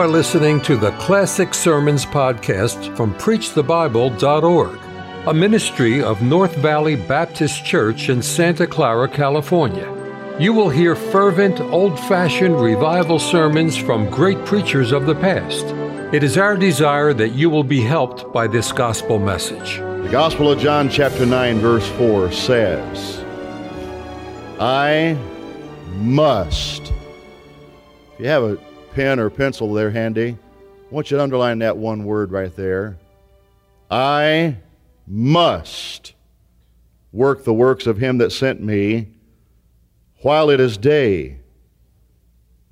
are listening to the Classic Sermons podcast from PreachTheBible.org, a ministry of North Valley Baptist Church in Santa Clara, California. You will hear fervent, old fashioned revival sermons from great preachers of the past. It is our desire that you will be helped by this gospel message. The Gospel of John, chapter 9, verse 4 says, I must. If you have a pen or pencil there handy, I want you to underline that one word right there. I must work the works of him that sent me while it is day.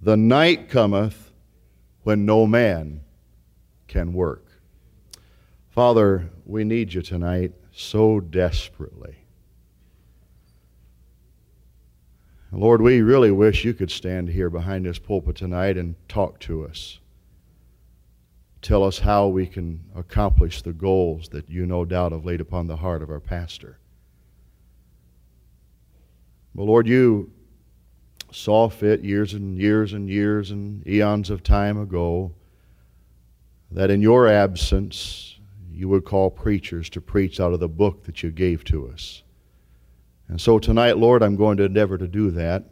The night cometh when no man can work. Father, we need you tonight so desperately. Lord, we really wish you could stand here behind this pulpit tonight and talk to us. Tell us how we can accomplish the goals that you no doubt have laid upon the heart of our pastor. But Lord, you saw fit years and years and years and eons of time ago that in your absence you would call preachers to preach out of the book that you gave to us. And so tonight, Lord, I'm going to endeavor to do that.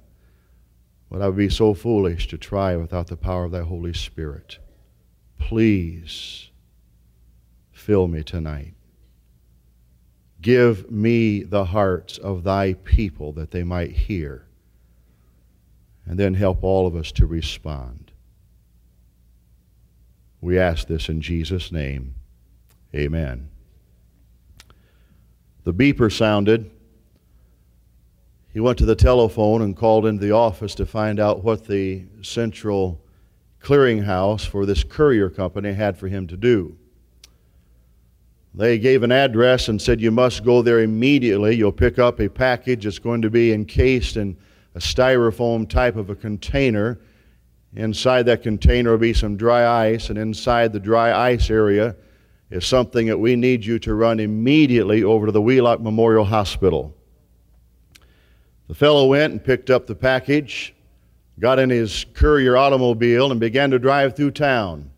But I would be so foolish to try without the power of thy Holy Spirit. Please fill me tonight. Give me the hearts of thy people that they might hear. And then help all of us to respond. We ask this in Jesus' name. Amen. The beeper sounded. He went to the telephone and called into the office to find out what the central clearinghouse for this courier company had for him to do. They gave an address and said, You must go there immediately. You'll pick up a package. It's going to be encased in a styrofoam type of a container. Inside that container will be some dry ice, and inside the dry ice area is something that we need you to run immediately over to the Wheelock Memorial Hospital. The fellow went and picked up the package, got in his courier automobile, and began to drive through town.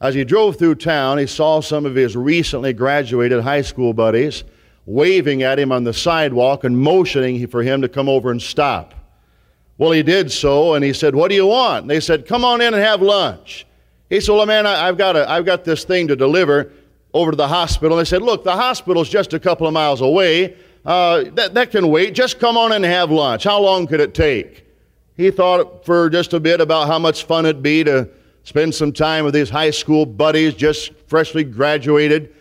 As he drove through town, he saw some of his recently graduated high school buddies waving at him on the sidewalk and motioning for him to come over and stop. Well, he did so, and he said, What do you want? And they said, Come on in and have lunch. He said, Well, man, I, have got, a, I've got this thing to deliver over to the hospital. And they said, Look, the hospital's just a couple of miles away. Uh, that, that can wait. Just come on and have lunch. How long could it take? He thought for just a bit about how much fun it'd be to spend some time with his high school buddies, just freshly graduated.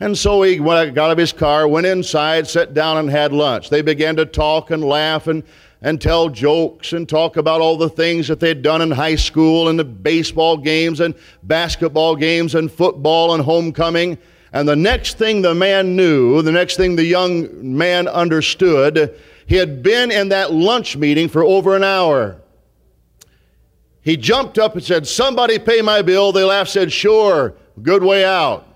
And so he got out of his car, went inside, sat down, and had lunch. They began to talk and laugh and, and tell jokes and talk about all the things that they'd done in high school and the baseball games and basketball games and football and homecoming. And the next thing the man knew, the next thing the young man understood, he had been in that lunch meeting for over an hour. He jumped up and said, Somebody pay my bill. They laughed, said, Sure, good way out.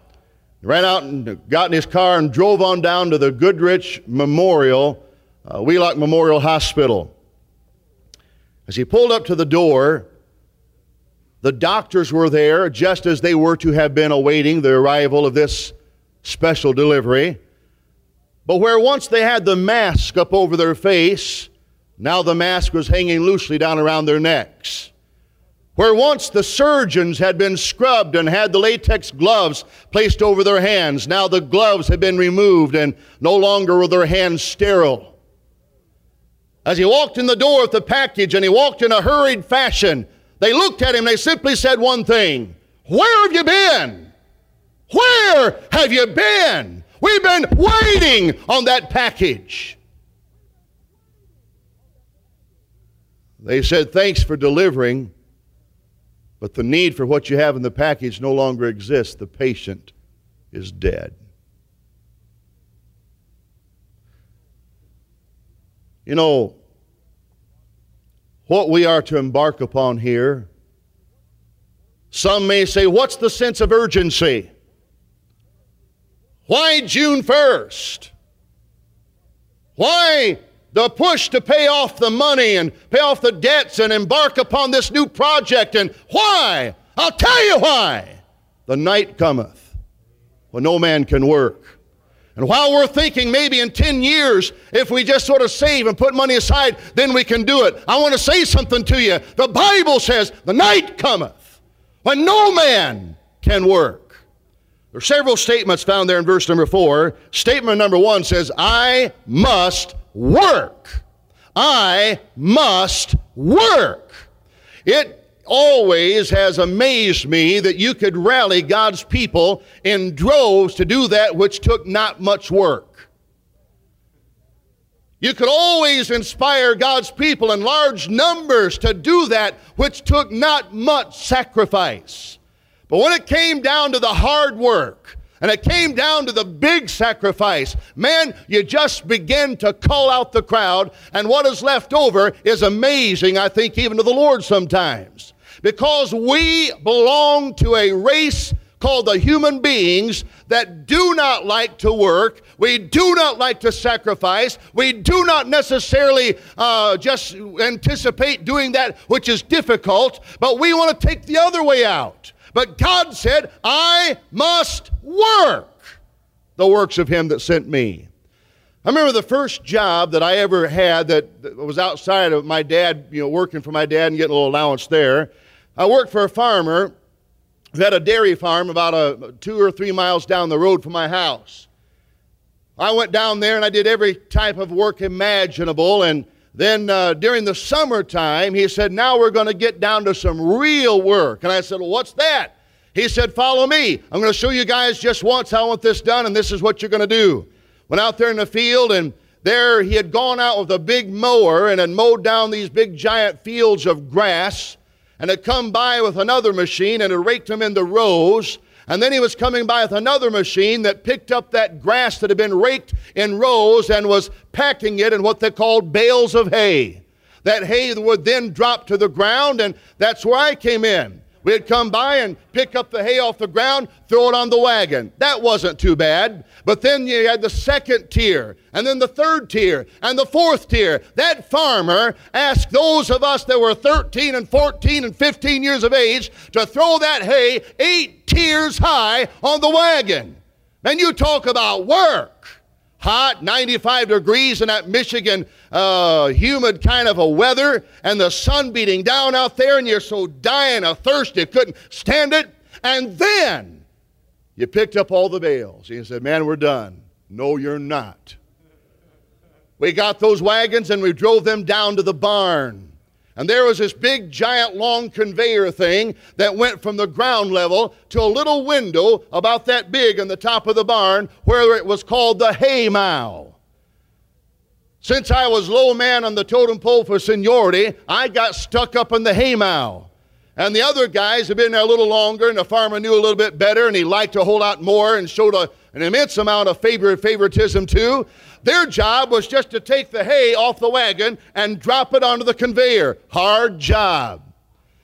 Ran out and got in his car and drove on down to the Goodrich Memorial, uh, Wheelock Memorial Hospital. As he pulled up to the door, the doctors were there just as they were to have been awaiting the arrival of this special delivery. But where once they had the mask up over their face, now the mask was hanging loosely down around their necks. Where once the surgeons had been scrubbed and had the latex gloves placed over their hands, now the gloves had been removed and no longer were their hands sterile. As he walked in the door with the package and he walked in a hurried fashion, they looked at him, they simply said one thing Where have you been? Where have you been? We've been waiting on that package. They said, Thanks for delivering, but the need for what you have in the package no longer exists. The patient is dead. You know, what we are to embark upon here. Some may say, What's the sense of urgency? Why June 1st? Why the push to pay off the money and pay off the debts and embark upon this new project? And why? I'll tell you why. The night cometh when no man can work. And while we're thinking maybe in 10 years, if we just sort of save and put money aside, then we can do it. I want to say something to you. The Bible says, the night cometh when no man can work. There are several statements found there in verse number four. Statement number one says, I must work. I must work. It always has amazed me that you could rally God's people in droves to do that which took not much work. You could always inspire God's people in large numbers to do that which took not much sacrifice. But when it came down to the hard work, and it came down to the big sacrifice. Man, you just begin to call out the crowd, and what is left over is amazing, I think, even to the Lord sometimes. Because we belong to a race called the human beings that do not like to work. We do not like to sacrifice. We do not necessarily uh, just anticipate doing that which is difficult, but we want to take the other way out. But God said, I must work the works of him that sent me. I remember the first job that I ever had that, was outside of my dad, you know, working for my dad and getting a little allowance there. I worked for a farmer who had a dairy farm about a, two or three miles down the road from my house. I went down there and I did every type of work imaginable and then uh, during the summertime, he said, Now we're going to get down to some real work. And I said, Well, what's that? He said, Follow me. I'm going to show you guys just once how I want this done, and this is what you're going to do. Went out there in the field, and there he had gone out with a big mower and had mowed down these big giant fields of grass, and had come by with another machine and had raked them in the rows. And then he was coming by with another machine that picked up that grass that had been raked in rows and was packing it in what they called bales of hay. That hay would then drop to the ground, and that's where I came in. We'd come by and pick up the hay off the ground, throw it on the wagon. That wasn't too bad. But then you had the second tier, and then the third tier, and the fourth tier. That farmer asked those of us that were 13 and 14 and 15 years of age to throw that hay eight tiers high on the wagon. And you talk about work hot, 95 degrees in that Michigan uh, humid kind of a weather, and the sun beating down out there, and you're so dying of thirst you couldn't stand it. And then you picked up all the bales. You said, Man, we're done. No, you're not. We got those wagons and we drove them down to the barn. And there was this big, giant, long conveyor thing that went from the ground level to a little window about that big on the top of the barn where it was called the hay mow. Since I was low man on the totem pole for seniority, I got stuck up in the hay mow. And the other guys had been there a little longer, and the farmer knew a little bit better, and he liked to hold out more and showed a, an immense amount of favor, favoritism too. Their job was just to take the hay off the wagon and drop it onto the conveyor. Hard job.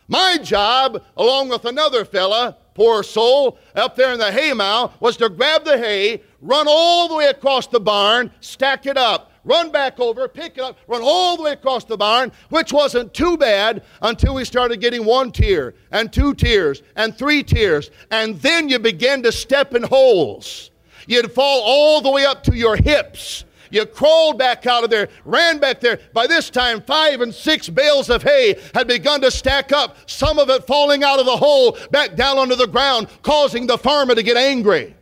My job, along with another fella, poor soul, up there in the hay mow, was to grab the hay, run all the way across the barn, stack it up, run back over, pick it up, run all the way across the barn, which wasn't too bad until we started getting one tier, and two tiers, and three tiers, and then you began to step in holes. You'd fall all the way up to your hips. You crawled back out of there, ran back there. By this time, five and six bales of hay had begun to stack up, some of it falling out of the hole back down onto the ground, causing the farmer to get angry.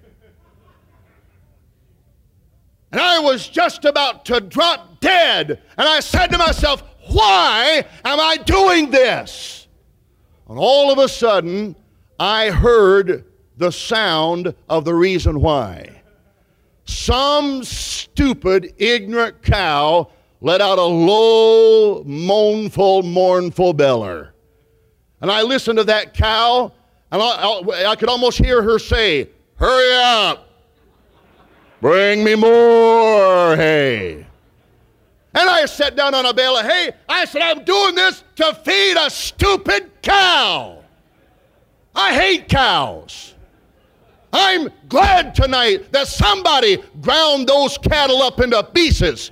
And I was just about to drop dead. And I said to myself, Why am I doing this? And all of a sudden, I heard the sound of the reason why. Some stupid, ignorant cow let out a low, mournful, mournful beller. And I listened to that cow, and I, I, could almost hear her say, Hurry up! Bring me more hay. And I sat down on a bale of hay. I said, I'm doing this to feed a stupid cow. I hate cows. I'm glad tonight that somebody ground those cattle up into pieces.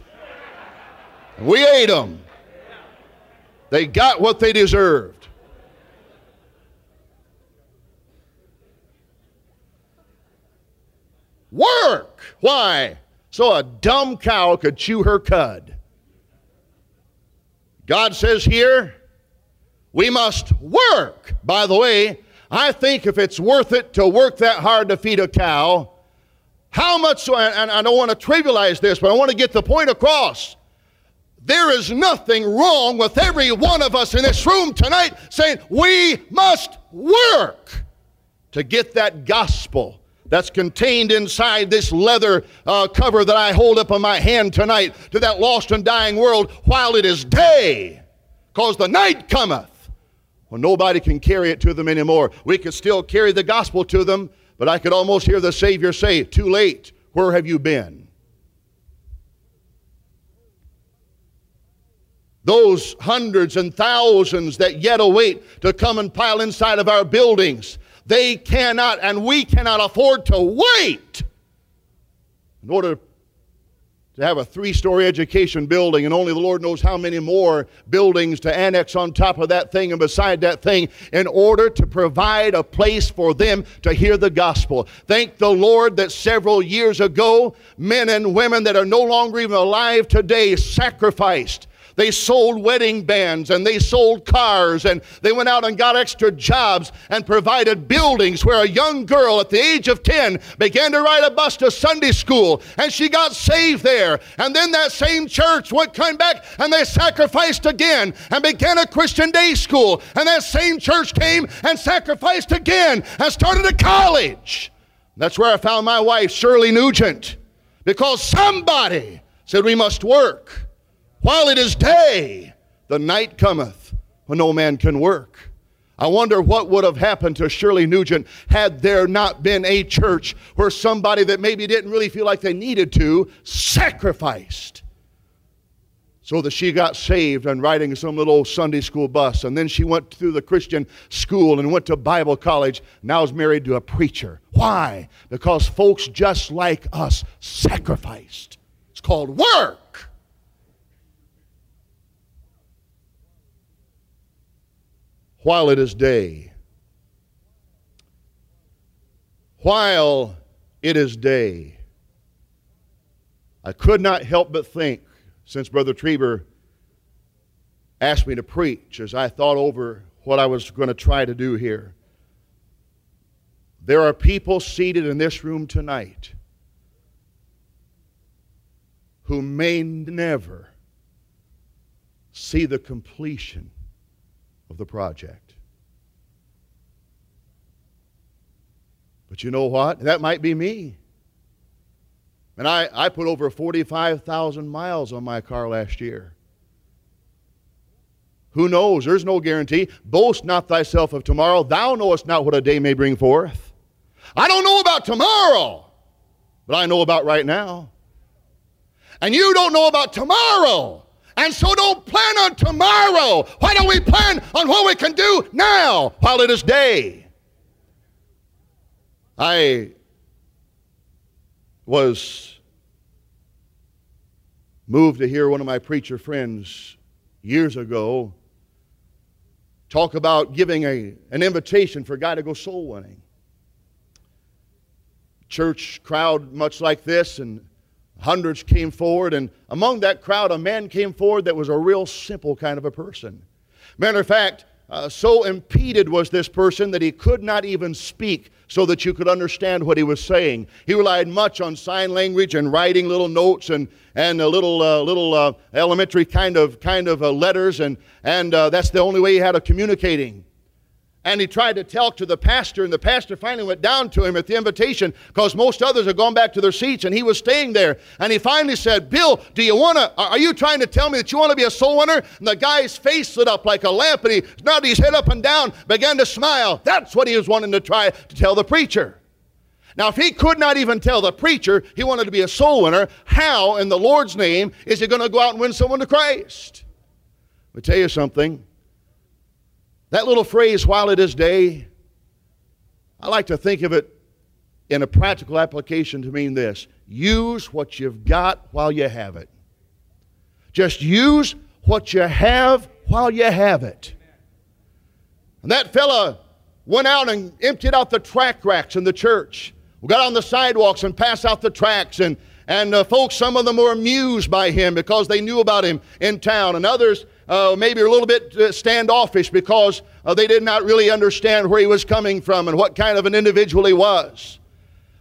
We ate them. They got what they deserved. Work. Why? So a dumb cow could chew her cud. God says here, we must work. By the way, I think if it's worth it to work that hard to feed a cow, how much, and I don't want to trivialize this, but I want to get the point across. There is nothing wrong with every one of us in this room tonight saying we must work to get that gospel that's contained inside this leather uh, cover that I hold up in my hand tonight to that lost and dying world while it is day. Because the night cometh when nobody can carry it to them anymore. We could still carry the gospel to them, but I could almost hear the Savior say, Too late. Where have you been? Those hundreds and thousands that yet await to come and pile inside of our buildings, they cannot and we cannot afford to wait in order to have a three story education building, and only the Lord knows how many more buildings to annex on top of that thing and beside that thing in order to provide a place for them to hear the gospel. Thank the Lord that several years ago, men and women that are no longer even alive today sacrificed they sold wedding bands and they sold cars and they went out and got extra jobs and provided buildings where a young girl at the age of 10 began to ride a bus to Sunday school and she got saved there. And then that same church went came back and they sacrificed again and began a Christian day school. And that same church came and sacrificed again and started a college. That's where I found my wife, Shirley Nugent, because somebody said we must work. While it is day, the night cometh when no man can work. I wonder what would have happened to Shirley Nugent had there not been a church where somebody that maybe didn't really feel like they needed to sacrificed so that she got saved and riding some little Sunday school bus. And then she went through the Christian school and went to Bible college. Now is married to a preacher. Why? Because folks just like us sacrificed. It's called work. While it is day. While it is day. I could not help but think, since Brother Trieber asked me to preach, as I thought over what I was going to try to do here. There are people seated in this room tonight who may never see the completion of the project. But you know what? That might be me. And I, I put over 45,000 miles on my car last year. Who knows? There's no guarantee. Boast not thyself of tomorrow. Thou knowest not what a day may bring forth. I don't know about tomorrow, but I know about right now. And you don't know about tomorrow, and so don't plan on tomorrow. Why don't we plan on what we can do now while it is day? I was moved to hear one of my preacher friends years ago talk about giving a, an invitation for a guy to go soul winning. Church crowd much like this, and Hundreds came forward, and among that crowd, a man came forward that was a real simple kind of a person. Matter of fact, uh, so impeded was this person that he could not even speak so that you could understand what he was saying. He relied much on sign language and writing little notes and, and a little, uh, little uh, elementary kind of, kind of uh, letters, and, and uh, that's the only way he had of communicating and he tried to talk to the pastor, and the pastor finally went down to him at the invitation because most others had gone back to their seats, and he was staying there. And he finally said, Bill, do you want to, are you trying to tell me that you want to be a soul winner? And the guy's face lit up like a lamp, and he nodded his head up and down, began to smile. That's what he was wanting to try to tell the preacher. Now, if he could not even tell the preacher he wanted to be a soul winner, how in the Lord's name is he going to go out and win someone to Christ? Let me tell you something. That little phrase, while it is day, I like to think of it in a practical application to mean this use what you've got while you have it. Just use what you have while you have it. And that fella went out and emptied out the track racks in the church We got on the sidewalks and passed out the tracts. And, and uh, folks, some of them were amused by him because they knew about him in town. And others uh, maybe a little bit uh, standoffish because uh, they did not really understand where he was coming from and what kind of an individual he was.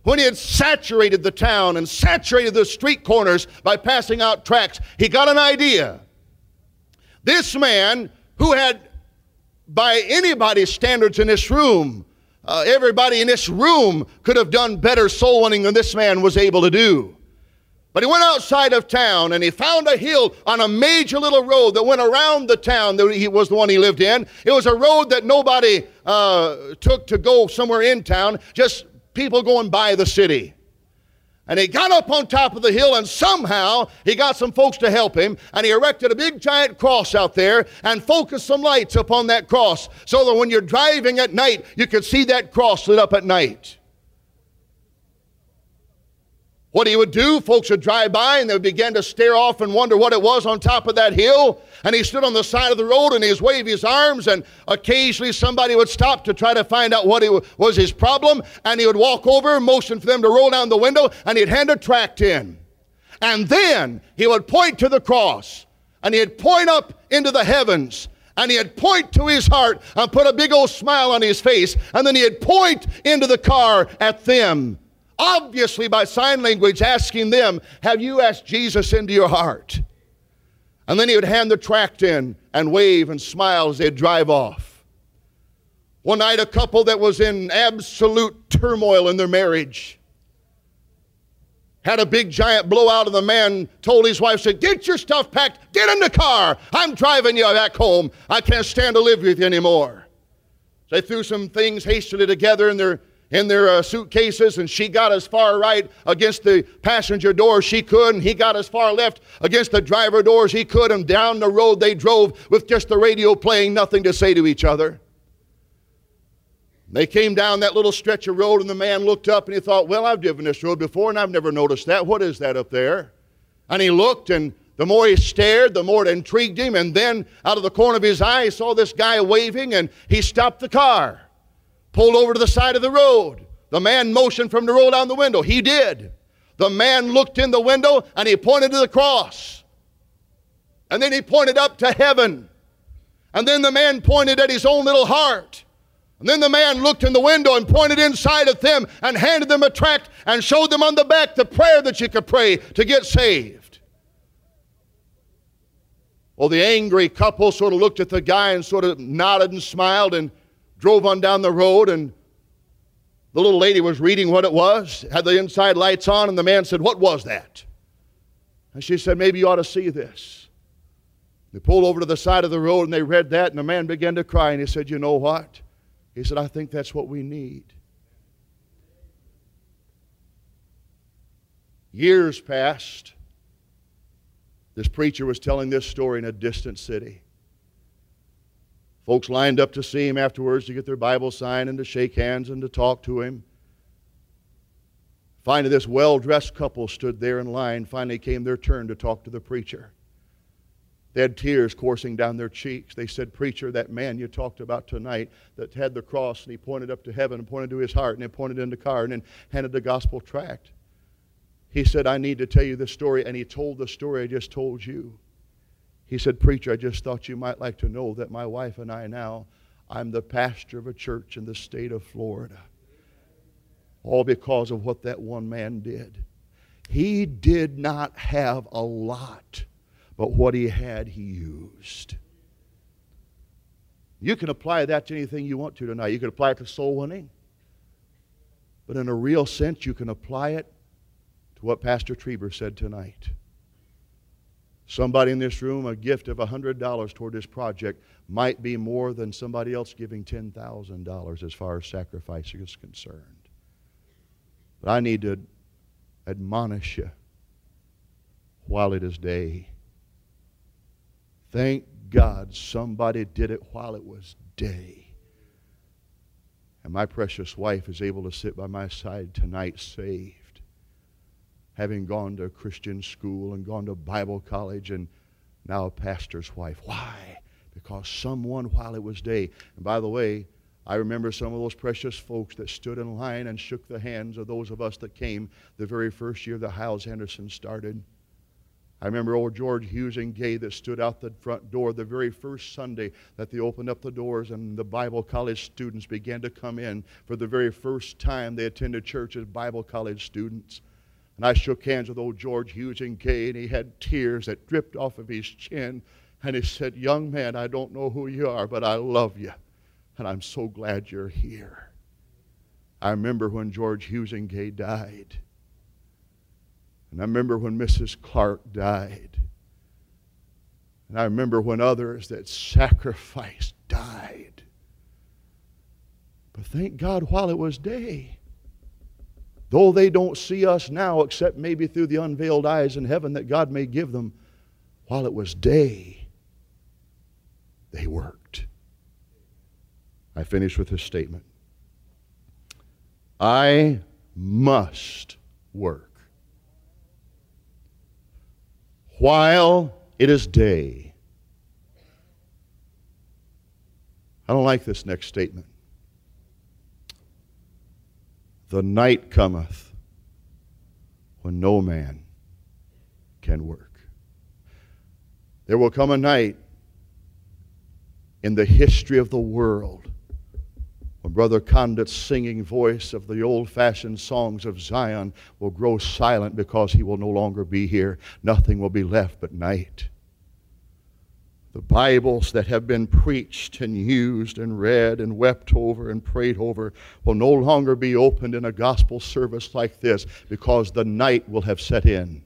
When he had saturated the town and saturated the street corners by passing out tracts, he got an idea. This man, who had, by anybody's standards in this room, uh, everybody in this room could have done better soul winning than this man was able to do. But he went outside of town and he found a hill on a major little road that went around the town that he was the one he lived in. It was a road that nobody uh, took to go somewhere in town, just people going by the city. And he got up on top of the hill, and somehow he got some folks to help him. And he erected a big giant cross out there and focused some lights upon that cross so that when you're driving at night, you could see that cross lit up at night. What he would do, folks would drive by and they would begin to stare off and wonder what it was on top of that hill. And he stood on the side of the road and he'd wave his arms, and occasionally somebody would stop to try to find out what was his problem. And he would walk over, motion for them to roll down the window, and he'd hand a tract in. And then he would point to the cross, and he'd point up into the heavens, and he'd point to his heart and put a big old smile on his face, and then he'd point into the car at them obviously by sign language asking them, Have you asked Jesus into your heart? And then he would hand the tract in and wave and smile as they'd drive off. One night, a couple that was in absolute turmoil in their marriage had a big giant blowout, and the man told his wife, said, Get your stuff packed, get in the car. I'm driving you back home. I can't stand to live with you anymore. They threw some things hastily together in their in their uh, suitcases, and she got as far right against the passenger door as she could, and he got as far left against the driver door as he could, and down the road they drove with just the radio playing, nothing to say to each other. They came down that little stretch of road, and the man looked up and he thought, Well, I've driven this road before, and I've never noticed that. What is that up there? And he looked, and the more he stared, the more it intrigued him. And then, out of the corner of his eye, he saw this guy waving, and he stopped the car pulled over to the side of the road. The man motioned for him to roll down the window. He did. The man looked in the window and he pointed to the cross. And then he pointed up to heaven. And then the man pointed at his own little heart. And then the man looked in the window and pointed inside at them and handed them a tract and showed them on the back the prayer that you could pray to get saved. Well, the angry couple sort of looked at the guy and sort of nodded and smiled and drove on down the road and the little lady was reading what it was, had the inside lights on, and the man said, What was that? And she said, Maybe you ought to see this. They pulled over to the side of the road and they read that, and the man began to cry. And he said, You know what? He said, I think that's what we need. Years passed. This preacher was telling this story in a distant city. Folks lined up to see him afterwards to get their Bible signed and to shake hands and to talk to him. Finally, this well dressed couple stood there in line. Finally, came their turn to talk to the preacher. They had tears coursing down their cheeks. They said, Preacher, that man you talked about tonight that had the cross and he pointed up to heaven and pointed to his heart and he pointed in the car and then handed the gospel tract. He said, I need to tell you this story. And he told the story I just told you. He said, Preacher, I just thought you might like to know that my wife and I now, I'm the pastor of a church in the state of Florida. All because of what that one man did. He did not have a lot, but what he had, he used. You can apply that to anything you want to tonight. You can apply it to soul winning. But in a real sense, you can apply it to what Pastor Trieber said tonight. Somebody in this room, a gift of $100 toward this project might be more than somebody else giving $10,000 as far as sacrifice is concerned. But I need to admonish you while it is day. Thank God somebody did it while it was day. And my precious wife is able to sit by my side tonight saved having gone to Christian school and gone to Bible college and now a pastor's wife. Why? Because someone, while it was day, and by the way, I remember some of those precious folks that stood in line and shook the hands of those of us that came the very first year that Hyles-Anderson started. I remember old George Hughes and Gay that stood out the front door the very first Sunday that they opened up the doors and the Bible college students began to come in for the very first time they attended church as Bible college students. And I shook hands with old George Hughes and Gay, and he had tears that dripped off of his chin. And he said, Young man, I don't know who you are, but I love you. And I'm so glad you're here. I remember when George Hughes and Gay died. And I remember when Mrs. Clark died. And I remember when others that sacrificed died. But thank God while it was day, though they don't see us now except maybe through the unveiled eyes in heaven that God may give them, while it was day, they worked. I finish with this statement I must work while it is day. I don't like this next statement. The night cometh when no man can work. There will come a night in the history of the world when Brother Condit's singing voice of the old fashioned songs of Zion will grow silent because he will no longer be here. Nothing will be left but night. The Bibles that have been preached and used and read and wept over and prayed over will no longer be opened in a gospel service like this because the night will have set in.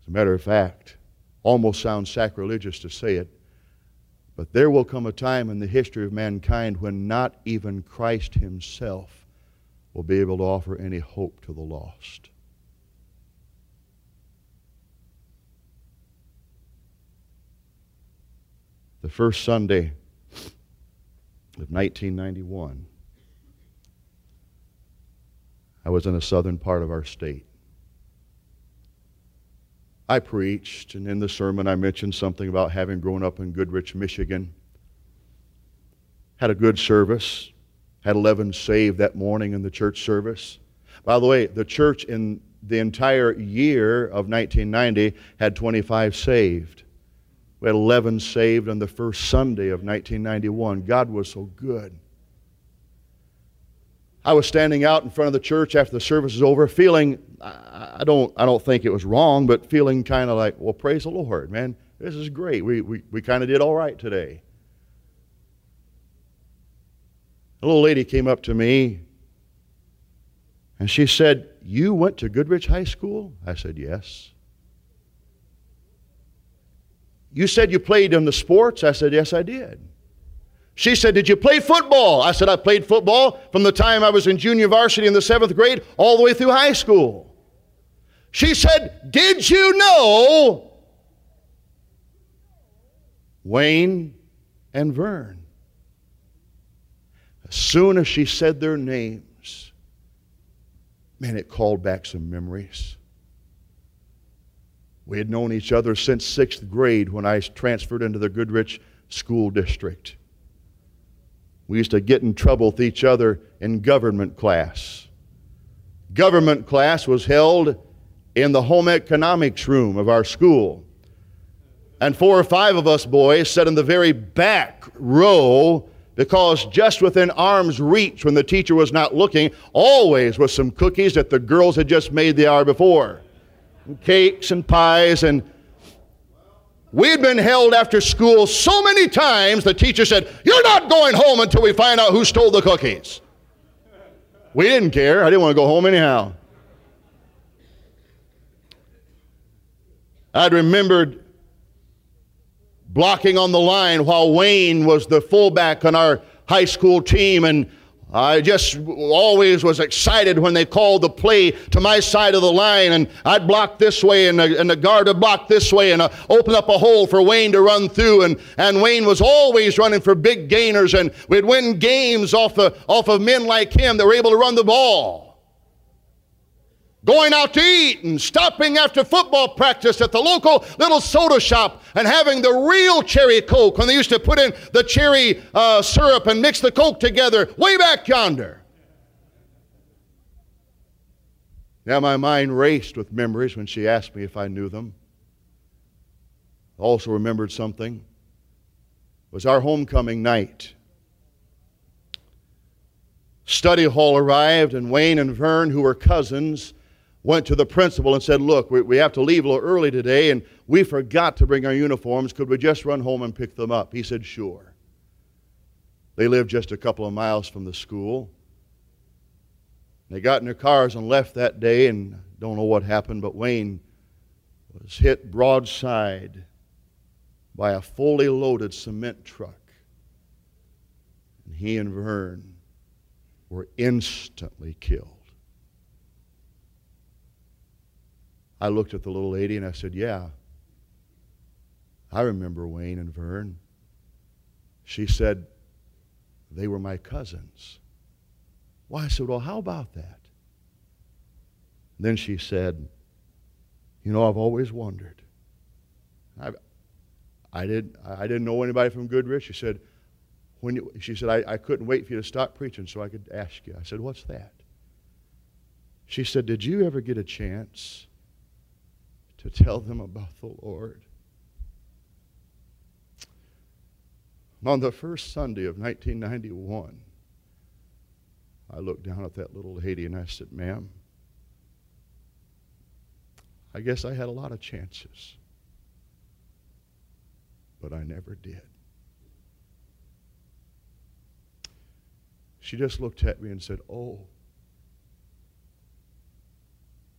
As a matter of fact, almost sounds sacrilegious to say it, but there will come a time in the history of mankind when not even Christ Himself will be able to offer any hope to the lost. The first Sunday of 1991, I was in a southern part of our state. I preached, and in the sermon I mentioned something about having grown up in Goodrich, Michigan. Had a good service, had 11 saved that morning in the church service. By the way, the church in the entire year of 1990 had 25 saved. We had 11 saved on the first Sunday of 1991. God was so good. I was standing out in front of the church after the service was over, feeling, I don't, I don't think it was wrong, but feeling kind of like, well, praise the Lord, man. This is great. We, we, we kind of did all right today. A little lady came up to me and she said, You went to Goodrich High School? I said, Yes. You said you played in the sports? I said, Yes, I did. She said, Did you play football? I said, I played football from the time I was in junior varsity in the seventh grade all the way through high school. She said, Did you know Wayne and Vern? As soon as she said their names, man, it called back some memories. We had known each other since sixth grade when I transferred into the Goodrich School District. We used to get in trouble with each other in government class. Government class was held in the home economics room of our school. And four or five of us boys sat in the very back row because just within arm's reach when the teacher was not looking always was some cookies that the girls had just made the hour before. And cakes and pies and We'd been held after school so many times the teacher said, You're not going home until we find out who stole the cookies. We didn't care. I didn't want to go home anyhow. I'd remembered blocking on the line while Wayne was the fullback on our high school team and I just always was excited when they called the play to my side of the line, and I'd block this way, and the, and the guard would block this way, and uh, open up a hole for Wayne to run through. And, and Wayne was always running for big gainers, and we'd win games off of, off of men like him that were able to run the ball. Going out to eat and stopping after football practice at the local little soda shop and having the real cherry coke when they used to put in the cherry uh, syrup and mix the coke together way back yonder. Now my mind raced with memories when she asked me if I knew them. I also remembered something. It was our homecoming night. Study hall arrived, and Wayne and Vern, who were cousins, went to the principal and said, Look, we, we have to leave a little early today, and we forgot to bring our uniforms. Could we just run home and pick them up? He said, Sure. They lived just a couple of miles from the school. They got in their cars and left that day, and don't know what happened, but Wayne was hit broadside by a fully loaded cement truck. And he and Vern were instantly killed. I looked at the little lady and I said, Yeah, I remember Wayne and Vern. She said, They were my cousins. Well, I said, Well, how about that? then she said, You know, I've always wondered. I, I, did, I didn't know anybody from Goodrich. She said, when you, she said, I, I couldn't wait for you to stop preaching so I could ask you. I said, What's that? She said, Did you ever get a chance to tell them about the Lord. On the first Sunday of 1991, I looked down at that little lady and I said, Ma'am, I guess I had a lot of chances, but I never did. She just looked at me and said, Oh,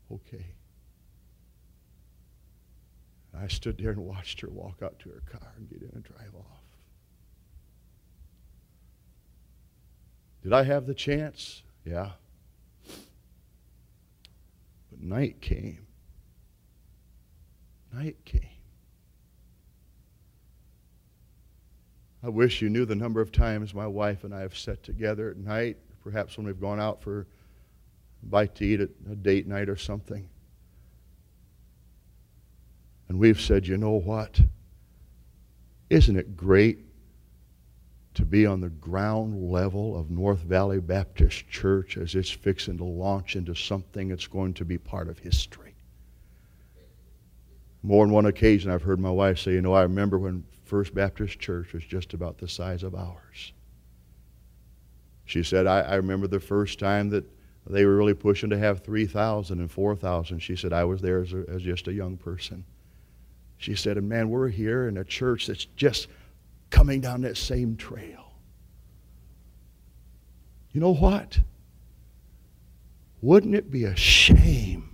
okay. I stood there and watched her walk out to her car and get in and drive off. Did I have the chance? Yeah. But night came. Night came. I wish you knew the number of times my wife and I have sat together at night, perhaps when we've gone out for a bite to eat at a date night or something. And we've said, you know what? Isn't it great to be on the ground level of North Valley Baptist Church as it's fixing to launch into something that's going to be part of history? More than one occasion, I've heard my wife say, you know, I remember when First Baptist Church was just about the size of ours. She said, I, I remember the first time that they were really pushing to have 3,000 and 4,000. She said, I was there as, a, as just a young person. She said, and man, we're here in a church that's just coming down that same trail. You know what? Wouldn't it be a shame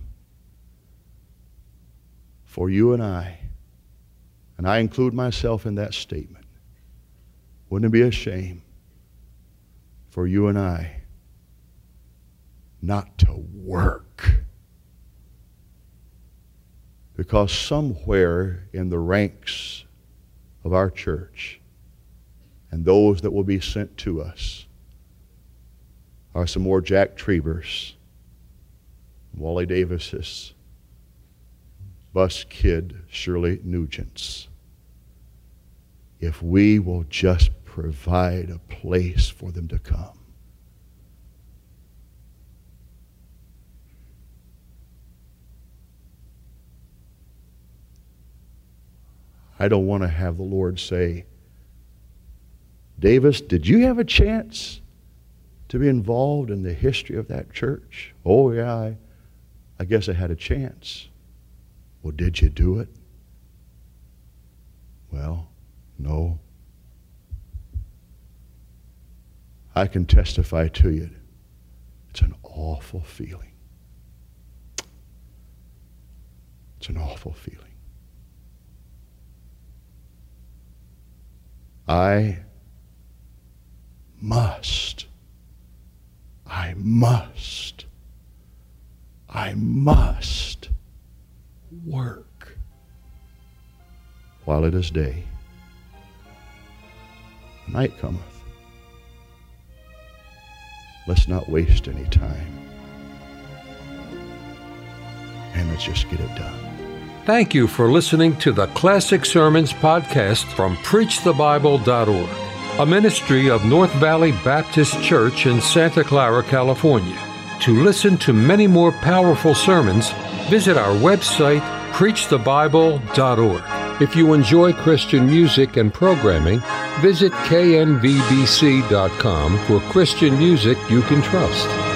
for you and I, and I include myself in that statement, wouldn't it be a shame for you and I not to work? Because somewhere in the ranks of our church and those that will be sent to us are some more Jack Triebers, Wally Davises, Bus Kid Shirley Nugents. If we will just provide a place for them to come. I don't want to have the Lord say, Davis, did you have a chance to be involved in the history of that church? Oh, yeah, I, I guess I had a chance. Well, did you do it? Well, no. I can testify to you. It's an awful feeling. It's an awful feeling. I must, I must, I must work while it is day. Night cometh. Let's not waste any time. and let's just get it done. Thank you for listening to the Classic Sermons podcast from PreachTheBible.org, a ministry of North Valley Baptist Church in Santa Clara, California. To listen to many more powerful sermons, visit our website, PreachTheBible.org. If you enjoy Christian music and programming, visit knvbc.com for Christian music you can trust.